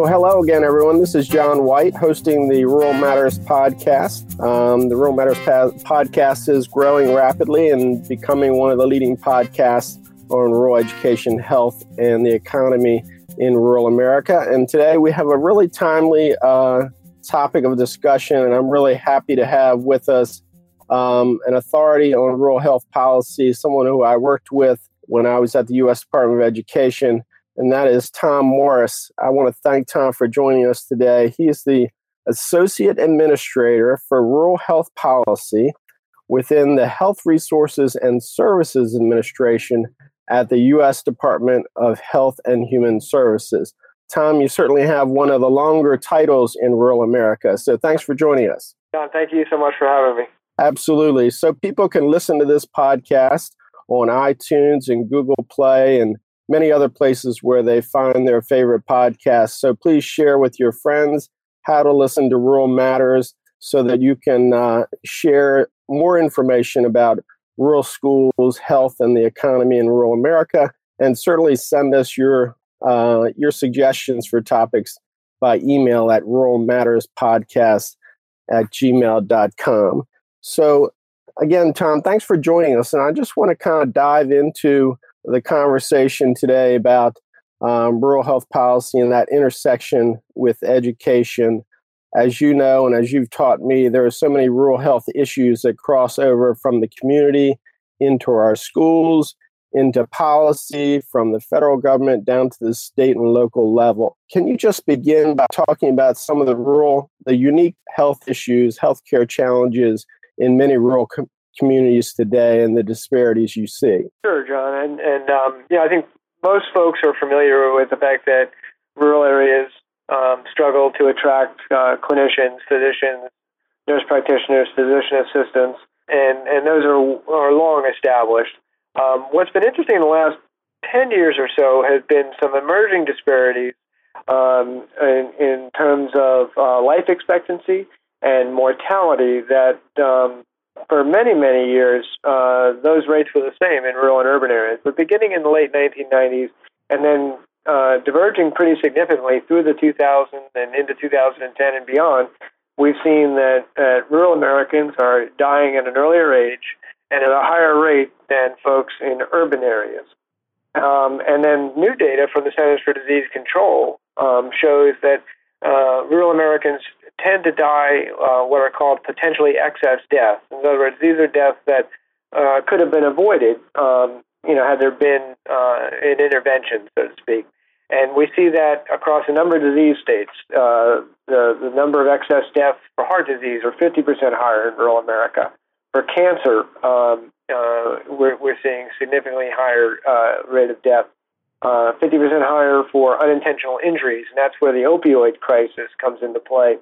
So, hello again, everyone. This is John White hosting the Rural Matters podcast. Um, the Rural Matters pa- podcast is growing rapidly and becoming one of the leading podcasts on rural education, health, and the economy in rural America. And today we have a really timely uh, topic of discussion, and I'm really happy to have with us um, an authority on rural health policy, someone who I worked with when I was at the U.S. Department of Education, and that is Tom Morris. I want to thank Tom for joining us today. He is the Associate Administrator for Rural Health Policy within the Health Resources and Services Administration at the U.S. Department of Health and Human Services. Tom, you certainly have one of the longer titles in rural America. So thanks for joining us. John, thank you so much for having me. Absolutely. So people can listen to this podcast on iTunes and Google Play and many other places where they find their favorite podcasts. So please share with your friends how to listen to Rural Matters so that you can uh, share more information about rural schools, health, and the economy in rural America. And certainly send us your uh, your suggestions for topics by email at ruralmatterspodcast at gmail.com. So, again, Tom, thanks for joining us. And I just want to kind of dive into the conversation today about um, rural health policy and that intersection with education. As you know, and as you've taught me, there are so many rural health issues that cross over from the community into our schools into policy from the federal government down to the state and local level. Can you just begin by talking about some of the rural, the unique health issues, healthcare challenges in many rural com- communities today and the disparities you see? Sure, John. And, and um, yeah, I think most folks are familiar with the fact that rural areas um, struggle to attract uh, clinicians, physicians, nurse practitioners, physician assistants, and, and those are, are long established. Um, what's been interesting in the last 10 years or so has been some emerging disparities um, in, in, terms of uh, life expectancy and mortality that um, for many, many years, uh, those rates were the same in rural and urban areas. But beginning in the late 1990s and then uh, diverging pretty significantly through the 2000s and into 2010 and beyond, we've seen that, that rural Americans are dying at an earlier age and at a higher rate than folks in urban areas. Um, and then new data from the Centers for Disease Control um, shows that uh, rural Americans tend to die uh, what are called potentially excess deaths. In other words, these are deaths that uh, could have been avoided, um, you know, had there been uh, an intervention, so to speak. And we see that across a number of disease states. Uh, the, the number of excess deaths for heart disease are 50% higher in rural America for cancer, um, uh, we're, we're seeing significantly higher uh, rate of death, uh, 50% higher for unintentional injuries, and that's where the opioid crisis comes into play.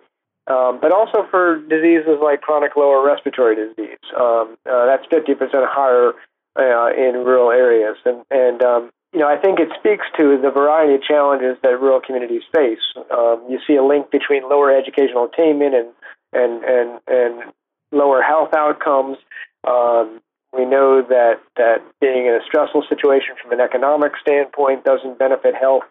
Um, but also for diseases like chronic lower respiratory disease, um, uh, that's 50% higher uh, in rural areas, and and um, you know I think it speaks to the variety of challenges that rural communities face. Um, you see a link between lower educational attainment and and and and lower health outcomes. Um, we know that, that being in a stressful situation from an economic standpoint doesn't benefit health.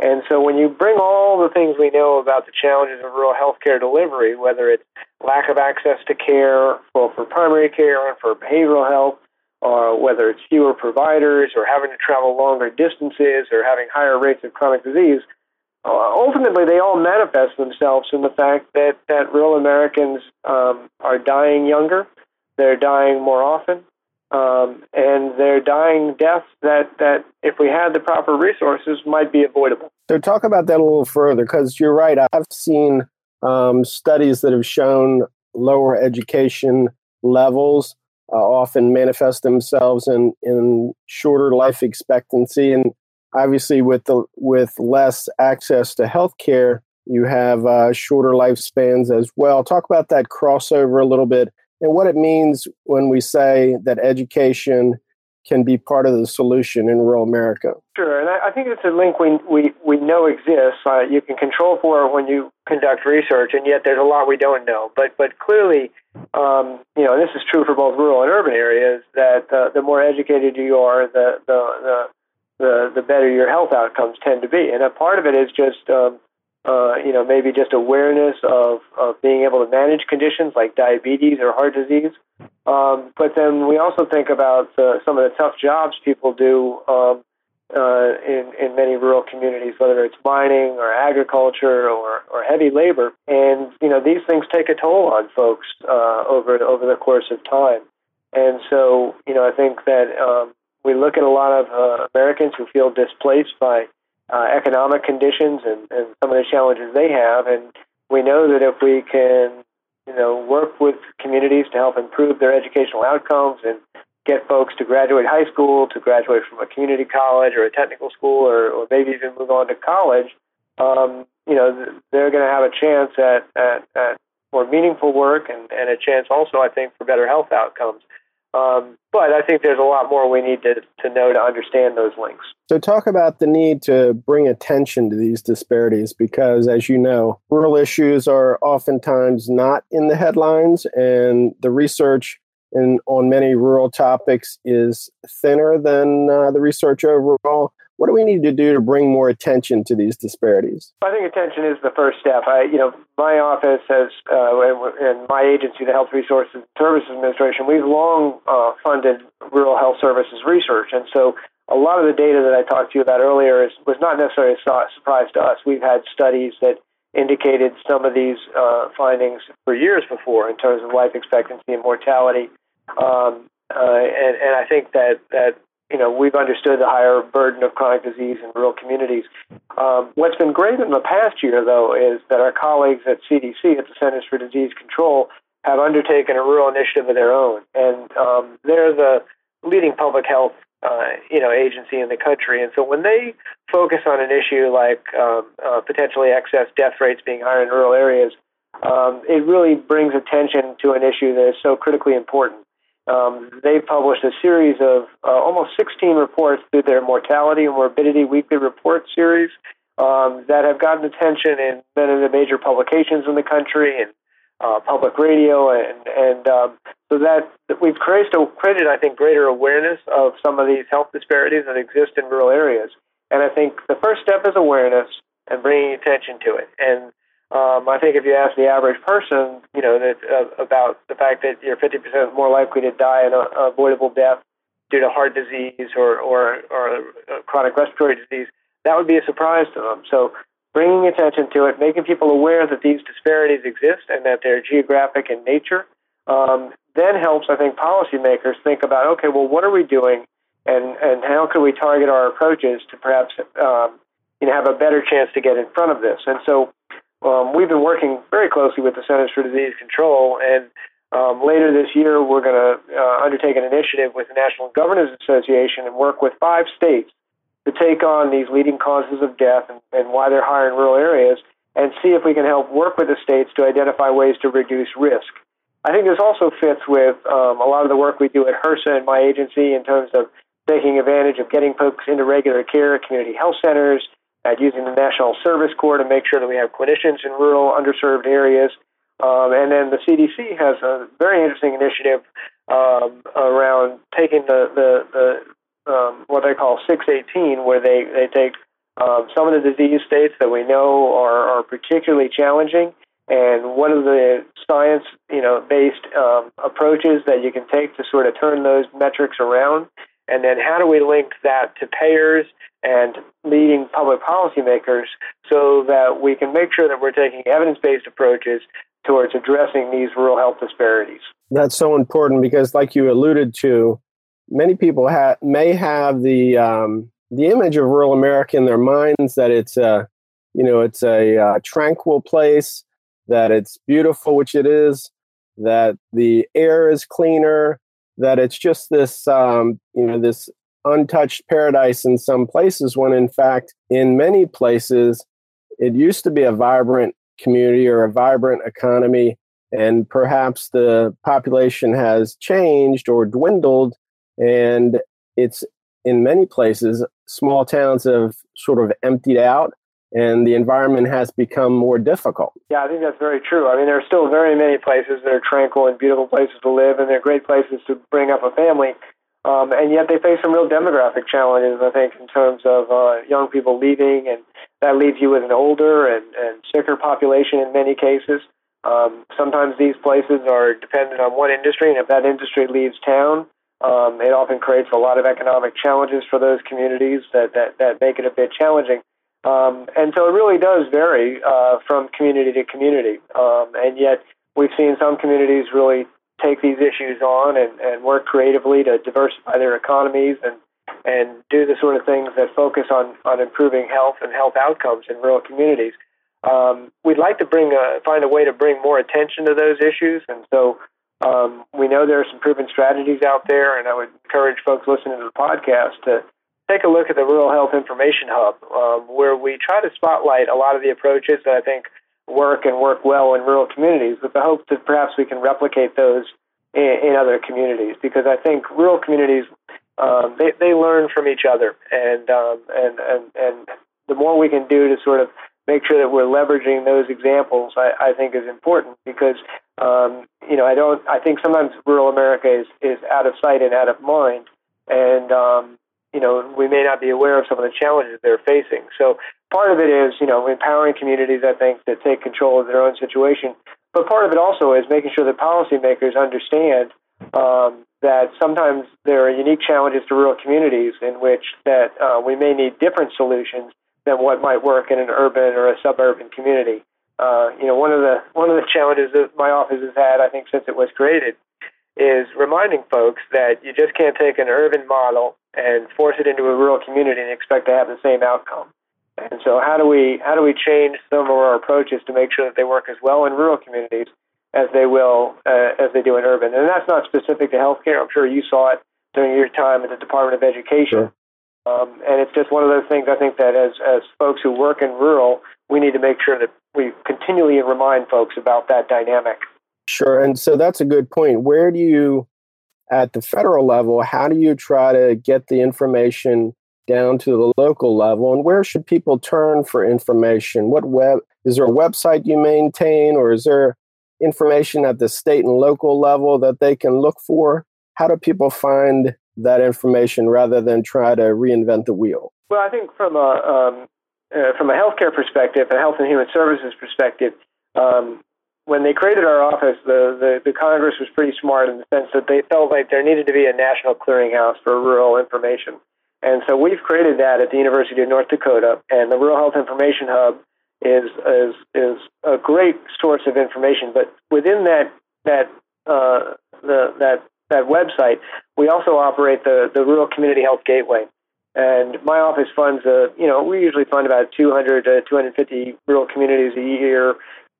And so when you bring all the things we know about the challenges of rural healthcare delivery, whether it's lack of access to care for, for primary care and for behavioral health, or whether it's fewer providers or having to travel longer distances or having higher rates of chronic disease, uh, ultimately they all manifest themselves in the fact that, that rural Americans um, are dying younger, they're dying more often, um, and they're dying deaths that, that, if we had the proper resources, might be avoidable. So, talk about that a little further because you're right. I've seen um, studies that have shown lower education levels uh, often manifest themselves in, in shorter life expectancy. And obviously with the with less access to health care you have uh, shorter lifespans as well talk about that crossover a little bit and what it means when we say that education can be part of the solution in rural America. Sure, and I, think it's a link we, we, we know exists. Uh, you can control for when you conduct research, and yet there's a lot we don't know. But but clearly, um, you know, this is true for both rural and urban areas. That uh, the more educated you are, the the, the the the better your health outcomes tend to be. And a part of it is just um, uh, you know, maybe just awareness of, of being able to manage conditions like diabetes or heart disease. Um, but then we also think about the, some of the tough jobs people do um, uh, in, in many rural communities, whether it's mining or agriculture or, or heavy labor. And, you know, these things take a toll on folks uh, over, over the course of time. And so, you know, I think that um, we look at a lot of uh, Americans who feel displaced by uh, economic conditions and, and some of the challenges they have. And we know that if we can, you know, work with communities to help improve their educational outcomes and get folks to graduate high school, to graduate from a community college or a technical school, or, or maybe even move on to college, um, you know, they're going to have a chance at, at, at more meaningful work and, and a chance also, I think, for better health outcomes. Um, but I think there's a lot more we need to, to know to understand those links. So, talk about the need to bring attention to these disparities because, as you know, rural issues are oftentimes not in the headlines, and the research in, on many rural topics is thinner than uh, the research overall. What do we need to do to bring more attention to these disparities? I think attention is the first step. I, you know, my office has, uh, and my agency, the Health Resources and Services Administration, we've long uh, funded rural health services research, and so a lot of the data that I talked to you about earlier is, was not necessarily a surprise to us. We've had studies that indicated some of these uh, findings for years before in terms of life expectancy and mortality. Um, uh, and, and I think that, that you know, we've understood the higher burden of chronic disease in rural communities. Um, what's been great in the past year, though, is that our colleagues at CDC, at the Centers for Disease Control, have undertaken a rural initiative of their own, and um, they're the leading public health, uh, you know, agency in the country. And so when they focus on an issue like um, uh, potentially excess death rates being higher in rural areas, um, it really brings attention to an issue that is so critically important. Um, they published a series of uh, almost 16 reports through their mortality and morbidity weekly report series um, that have gotten attention in many of the major publications in the country and uh, public radio, and and um, so that we've created, created, I think, greater awareness of some of these health disparities that exist in rural areas. And I think the first step is awareness and bringing attention to it. And um, I think if you ask the average person, you know, that uh, about the fact that you're 50% more likely to die an avoidable death due to heart disease or, or, or chronic respiratory disease, that would be a surprise to them. So bringing attention to it, making people aware that these disparities exist and that they're geographic in nature, um, then helps, I think, policymakers think about, okay, well, what are we doing and, and how can we target our approaches to perhaps um, you know, have a better chance to get in front of this? And so um, we've been working very closely with the Centers for Disease Control, and um, later this year, we're going to uh, undertake an initiative with the National Governors Association and work with five states to take on these leading causes of death and, and why they're higher in rural areas and see if we can help work with the states to identify ways to reduce risk. I think this also fits with um, a lot of the work we do at HRSA and my agency in terms of taking advantage of getting folks into regular care community health centers, at using the National Service Corps to make sure that we have clinicians in rural, underserved areas. Um, and then the CDC has a very interesting initiative um, around taking the, the, the um, what they call 618, where they, they take um, some of the disease states that we know are, are particularly challenging, and one of the science you know based um, approaches that you can take to sort of turn those metrics around, and then how do we link that to payers and leading public policymakers so that we can make sure that we're taking evidence based approaches towards addressing these rural health disparities. That's so important because, like you alluded to, many people ha- may have the um, the image of rural America in their minds that it's a you know it's a uh, tranquil place, that it's beautiful, which it is, that the air is cleaner, that it's just this um, you know this untouched paradise in some places when in fact in many places it used to be a vibrant community or a vibrant economy and perhaps the population has changed or dwindled and it's in many places small towns have sort of emptied out and the environment has become more difficult. Yeah, I think that's very true. I mean, there are still very many places that are tranquil and beautiful places to live, and they're great places to bring up a family. Um, and yet they face some real demographic challenges, I think, in terms of uh, young people leaving, and that leaves you with an older and, and sicker population in many cases. Um, sometimes these places are dependent on one industry, and if that industry leaves town, um, it often creates a lot of economic challenges for those communities that, that, that make it a bit challenging. Um, and so it really does vary uh, from community to community. Um, and yet we've seen some communities really take these issues on and, and work creatively to diversify their economies and and do the sort of things that focus on on improving health and health outcomes in rural communities. Um, we'd like to bring a, find a way to bring more attention to those issues, and so um, we know there are some proven strategies out there. And I would encourage folks listening to the podcast to take a look at the Rural Health Information Hub, um, where we try to spotlight a lot of the approaches that I think work and work well in rural communities with the hope that perhaps we can replicate those in, in other communities. Because I think rural communities um, they, they learn from each other. And, um, and and and the more we can do to sort of make sure that we're leveraging those examples I, I think is important. Because um, you know I don't I think sometimes rural America is, is out of sight and out of mind. And um, you know we may not be aware of some of the challenges they're facing so part of it is, you know, empowering communities, I think, to take control of their own situation. But part of it also is making sure that policymakers understand um, that sometimes there are unique challenges to rural communities in which that uh, we may need different solutions than what might work in an urban or a suburban community. Uh, you know, one of the one of the challenges that my office has had, I think, since it was created, is reminding folks that you just can't take an urban model and force it into a rural community and expect to have the same outcome. And so, how do we how do we change some of our approaches to make sure that they work as well in rural communities as they will uh, as they do in urban? And that's not specific to healthcare. I'm sure you saw it during your time at the Department of Education. Sure. Um, and it's just one of those things I think that as as folks who work in rural, we need to make sure that we continually remind folks about that dynamic. Sure. And so that's a good point. Where do you, at the federal level, how do you try to get the information down to the local level and where should people turn for information? What web is there a website you maintain or is there information at the state and local level that they can look for? How do people find that information rather than try to reinvent the wheel? Well i think from a um, uh, from a healthcare perspective a health and human services perspective um, when they created our office, the, the, the, Congress was pretty smart in the sense that they felt like there needed to be a national clearinghouse for rural information. And so we've created that at the University of North Dakota, and the Rural Health Information Hub is is is a great source of information. But within that that uh, the that that website, we also operate the the Rural Community Health Gateway. And my office funds, uh, you know, we usually fund about 200 to 250 rural communities a year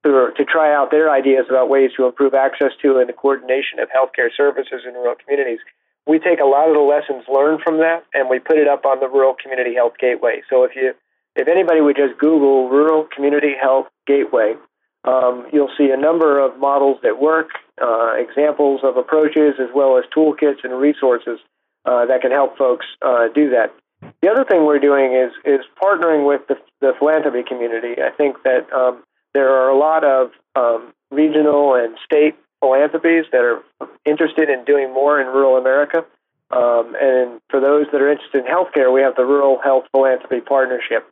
to, try out their ideas about ways to improve access to and the coordination of healthcare services in rural communities we take a lot of the lessons learned from that and we put it up on the Rural Community Health Gateway. So if you if anybody would just Google Rural Community Health Gateway, um, you'll see a number of models that work, uh, examples of approaches, as well as toolkits and resources uh, that can help folks uh, do that. The other thing we're doing is is partnering with the, the philanthropy community. I think that um, there are a lot of um, regional and state philanthropies that are interested in doing more in rural America. Um, and for those that are interested in healthcare, we have the Rural Health Philanthropy Partnership.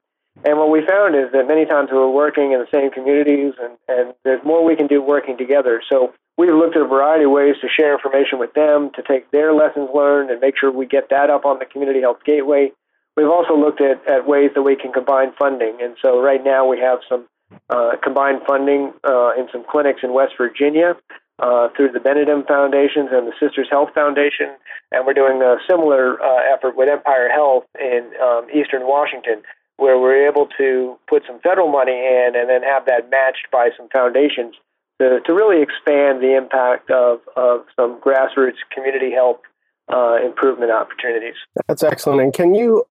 And what we found is that many times we're working in the same communities, and, and there's more we can do working together. So we've looked at a variety of ways to share information with them, to take their lessons learned and make sure we get that up on the Community Health Gateway. We've also looked at, at ways that we can combine funding. And so right now we have some uh, combined funding uh, in some clinics in West Virginia uh, through the Benedum Foundations and the Sisters Health Foundation, and we're doing a similar uh, effort with Empire Health in um, Eastern Washington, where we're able to put some federal money in and then have that matched by some foundations to, to really expand the impact of, of some grassroots community health uh, improvement opportunities. That's excellent. And can you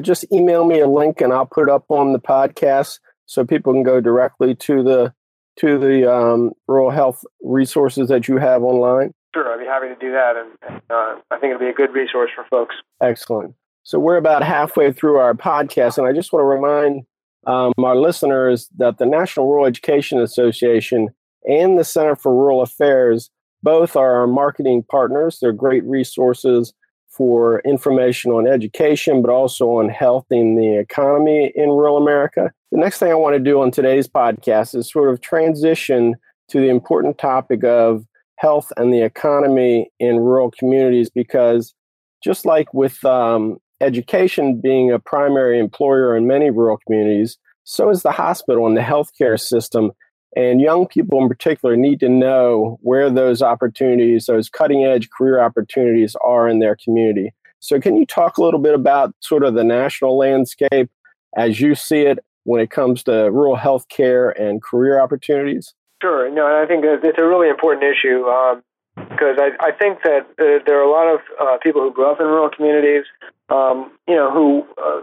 just email me a link and I'll put it up on the podcast so people can go directly to the to the um, rural health resources that you have online? Sure, I'd be happy to do that, and, and uh, I think it'll be a good resource for folks. Excellent. So we're about halfway through our podcast, and I just want to remind um, our listeners that the National Rural Education Association and the Center for Rural Affairs both are our marketing partners. They're great resources for information on education, but also on health and the economy in rural America. The next thing I want to do on today's podcast is sort of transition to the important topic of health and the economy in rural communities because just like with um, education being a primary employer in many rural communities, so is the hospital and the healthcare system. And young people in particular need to know where those opportunities, those cutting edge career opportunities are in their community. So, can you talk a little bit about sort of the national landscape as you see it when it comes to rural health care and career opportunities? Sure. No, I think it's a really important issue um, because I, I think that uh, there are a lot of uh, people who grew up in rural communities, um, you know, who, uh,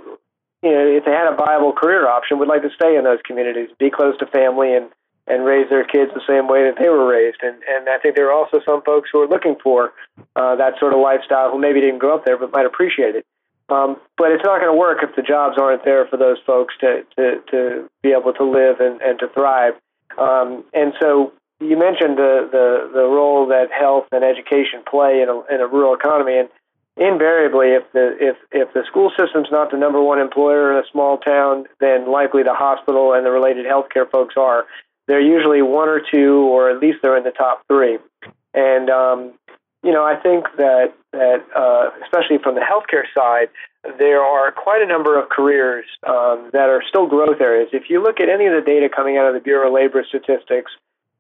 you know, if they had a viable career option, would like to stay in those communities, be close to family, and and raise their kids the same way that they were raised. And and I think there are also some folks who are looking for uh, that sort of lifestyle who maybe didn't grow up there but might appreciate it. Um, but it's not going to work if the jobs aren't there for those folks to, to, to be able to live and, and to thrive. Um, and so you mentioned the, the, the role that health and education play in a, in a rural economy. And invariably, if the, if, if the school system's not the number one employer in a small town, then likely the hospital and the related healthcare folks are. They're usually one or two, or at least they're in the top three. And um, you know, I think that that uh, especially from the healthcare side, there are quite a number of careers um, that are still growth areas. If you look at any of the data coming out of the Bureau of Labor Statistics,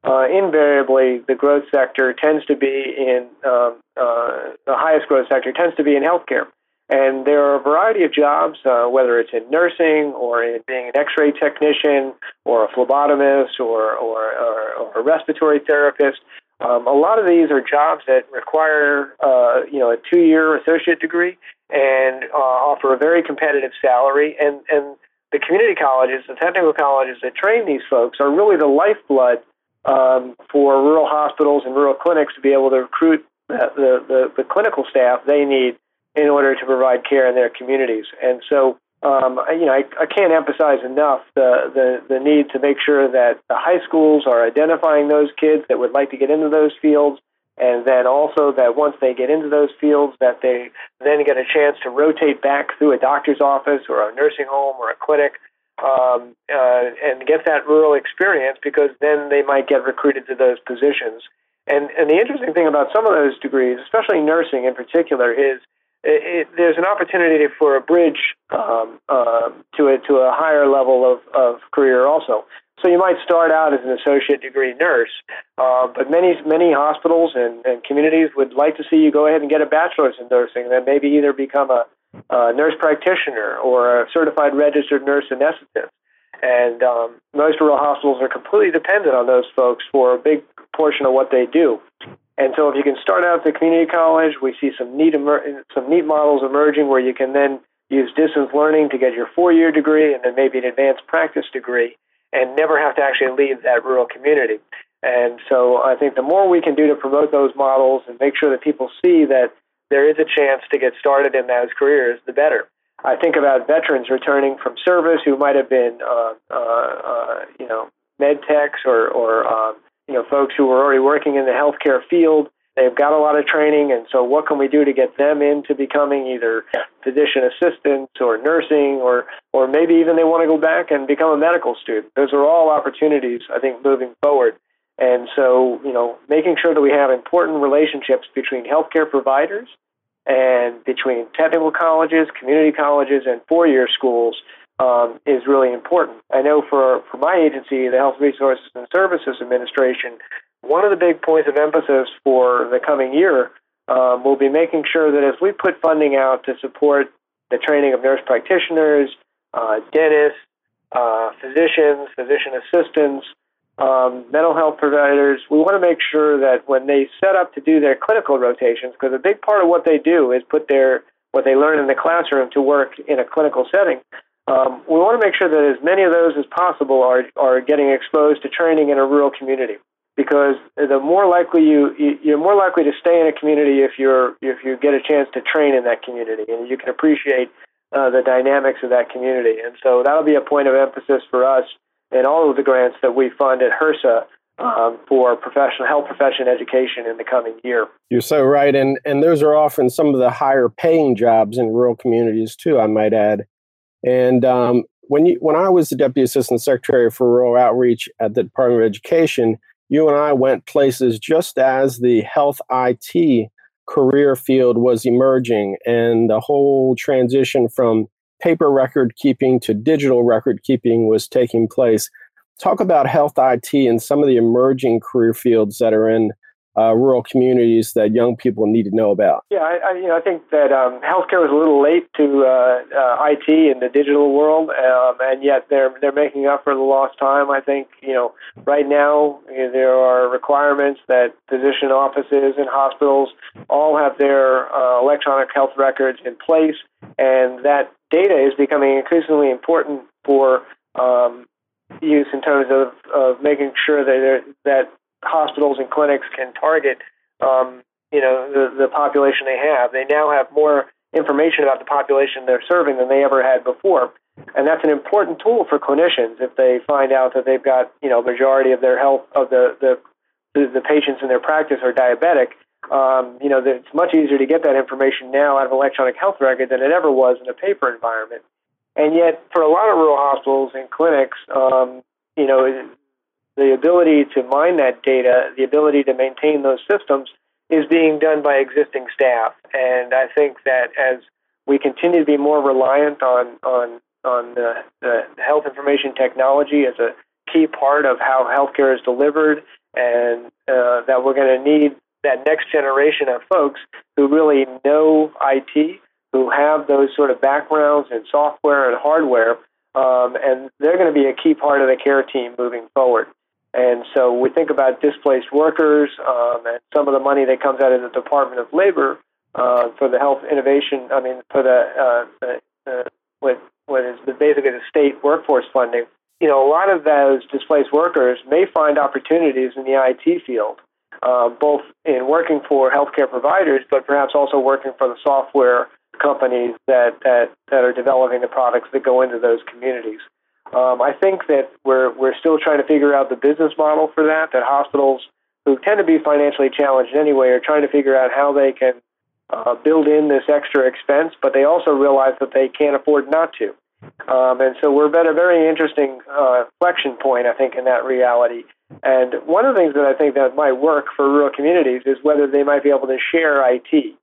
uh, invariably the growth sector tends to be in um, uh, the highest growth sector tends to be in healthcare. And there are a variety of jobs, uh, whether it's in nursing or in being an X-ray technician or a phlebotomist or, or, or, or a respiratory therapist. Um, a lot of these are jobs that require, uh, you know, a two-year associate degree and uh, offer a very competitive salary. And and the community colleges, the technical colleges that train these folks, are really the lifeblood um, for rural hospitals and rural clinics to be able to recruit the, the, the, the clinical staff they need in order to provide care in their communities. And so, um, you know, I, I can't emphasize enough the, the, the need to make sure that the high schools are identifying those kids that would like to get into those fields, and then also that once they get into those fields, that they then get a chance to rotate back through a doctor's office or a nursing home or a clinic um, uh, and get that rural experience because then they might get recruited to those positions. And, and the interesting thing about some of those degrees, especially nursing in particular, is it, there's an opportunity for a bridge um, uh, to a to a higher level of, of career also. So you might start out as an associate degree nurse, uh, but many many hospitals and, and communities would like to see you go ahead and get a bachelor's in nursing, and then maybe either become a, a nurse practitioner or a certified registered nurse anesthetist. And um, most rural hospitals are completely dependent on those folks for a big portion of what they do. And so, if you can start out at the community college, we see some neat emer- some neat models emerging where you can then use distance learning to get your four year degree and then maybe an advanced practice degree, and never have to actually leave that rural community. And so, I think the more we can do to promote those models and make sure that people see that there is a chance to get started in those careers, the better. I think about veterans returning from service who might have been, uh, uh, uh, you know, med techs or, or um, you know, folks who are already working in the healthcare field. They've got a lot of training, and so what can we do to get them into becoming either physician assistants or nursing, or or maybe even they want to go back and become a medical student. Those are all opportunities, I think, moving forward. And so, you know, making sure that we have important relationships between healthcare providers and between technical colleges, community colleges, and four-year schools um, is really important. I know for, for my agency, the Health Resources and Services Administration, one of the big points of emphasis for the coming year um, will be making sure that as we put funding out to support the training of nurse practitioners, uh, dentists, uh, physicians, physician assistants, um, mental health providers, we want to make sure that when they set up to do their clinical rotations, because a big part of what they do is put their what they learn in the classroom to work in a clinical setting. Um, we want to make sure that as many of those as possible are, are getting exposed to training in a rural community because the more likely you, you're more likely to stay in a community if you're if you get a chance to train in that community and you can appreciate uh, the dynamics of that community and so that'll be a point of emphasis for us in all of the grants that we fund at HRSA um, for professional health profession education in the coming year. You're so right, and and those are often some of the higher paying jobs in rural communities too. I might add, and um, when you when I was the deputy assistant secretary for rural outreach at the Department of Education, you and I went places just as the health IT career field was emerging, and the whole transition from paper record keeping to digital record keeping was taking place. Talk about health IT and some of the emerging career fields that are in uh, rural communities that young people need to know about? Yeah, I, I, you know, I think that um, healthcare was a little late to uh, uh, IT in the digital world, um, and yet they're they're making up for the lost time. I think you know, right now you know, there are requirements that physician offices and hospitals all have their uh, electronic health records in place, and that data is becoming increasingly important for um, use in terms of, of making sure that that hospitals and clinics can target um, you know the, the population they have. They now have more information about the population they're serving than they ever had before, and that's an important tool for clinicians if they find out that they've got you know majority of their health of the the the, patients in their practice are diabetic. Um, you know, it's much easier to get that information now out of electronic health record than it ever was in a paper environment. And yet, for a lot of rural hospitals and clinics, um, you know, the ability to mine that data, the ability to maintain those systems, is being done by existing staff. And I think that as we continue to be more reliant on on on the, the health information technology as a key part of how healthcare is delivered, and uh, that we're going to need that next generation of folks who really know IT, who have those sort of backgrounds in software and hardware, um, and they're going to be a key part of the care team moving forward. And so we think about displaced workers um, and some of the money that comes out of the Department of Labor uh, for the health innovation. I mean, for the, uh, the what what is the, basically the state workforce funding. You know, a lot of those displaced workers may find opportunities in the IT field, uh, both in working for healthcare providers, but perhaps also working for the software companies that, that, that are developing the products that go into those communities. Um, I think that we're, we're still trying to figure out the business model for that, that hospitals who tend to be financially challenged anyway are trying to figure out how they can uh, build in this extra expense, but they also realize that they can't afford not to. Um, and so we're at a very interesting uh, point, I think, in that reality. And one of the things that I think that might work for rural communities is whether they might be able to share IT.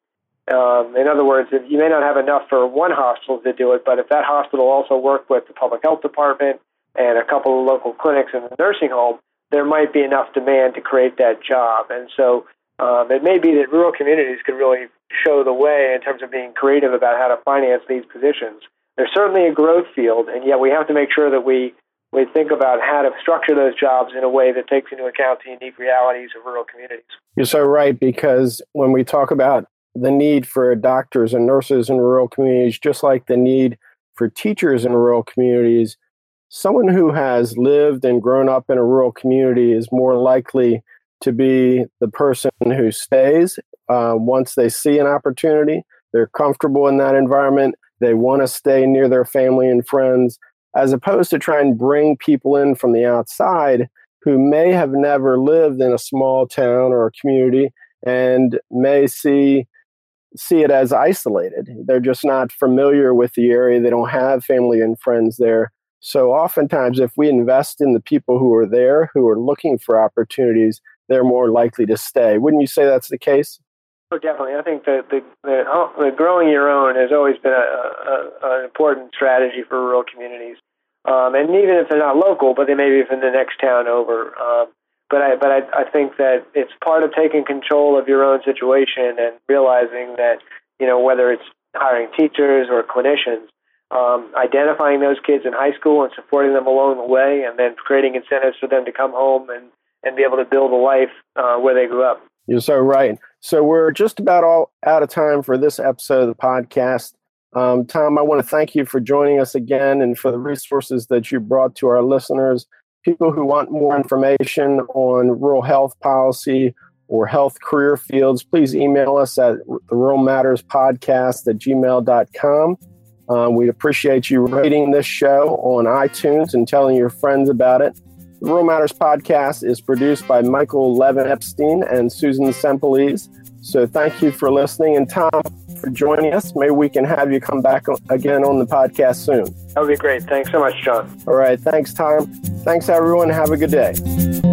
Um, in other words, you may not have enough for one hospital to do it, but if that hospital also worked with the public health department and a couple of local clinics and the nursing home, there might be enough demand to create that job. And so um, it may be that rural communities could really show the way in terms of being creative about how to finance these positions. There's certainly a growth field, and yet we have to make sure that we we think about how to structure those jobs in a way that takes into account the unique realities of rural communities. You're so right because when we talk about the need for doctors and nurses in rural communities, just like the need for teachers in rural communities. Someone who has lived and grown up in a rural community is more likely to be the person who stays uh, once they see an opportunity. They're comfortable in that environment. They want to stay near their family and friends, as opposed to trying to bring people in from the outside who may have never lived in a small town or a community and may see see it as isolated. They're just not familiar with the area. They don't have family and friends there. So oftentimes, if we invest in the people who are there, who are looking for opportunities, they're more likely to stay. Wouldn't you say that's the case? Oh, definitely. I think that the, the, the growing your own has always been a, a, an important strategy for rural communities. Um, and even if they're not local, but they may be from the next town over. Um, but I but I, I think that it's part of taking control of your own situation and realizing that you know whether it's hiring teachers or clinicians, um, identifying those kids in high school and supporting them along the way, and then creating incentives for them to come home and and be able to build a life uh, where they grew up. You're so right. So we're just about all out of time for this episode of the podcast. Um, Tom, I want to thank you for joining us again and for the resources that you brought to our listeners people who want more information on rural health policy or health career fields, please email us at the Rural Matters Podcast at gmail.com. Uh, we'd appreciate you rating this show on iTunes and telling your friends about it. The Rural Matters podcast is produced by Michael Levin Epstein and Susan Sempelese. So thank you for listening. And Tom, for joining us. Maybe we can have you come back again on the podcast soon. That would be great. Thanks so much, John. All right. Thanks, Tom. Thanks, everyone. Have a good day.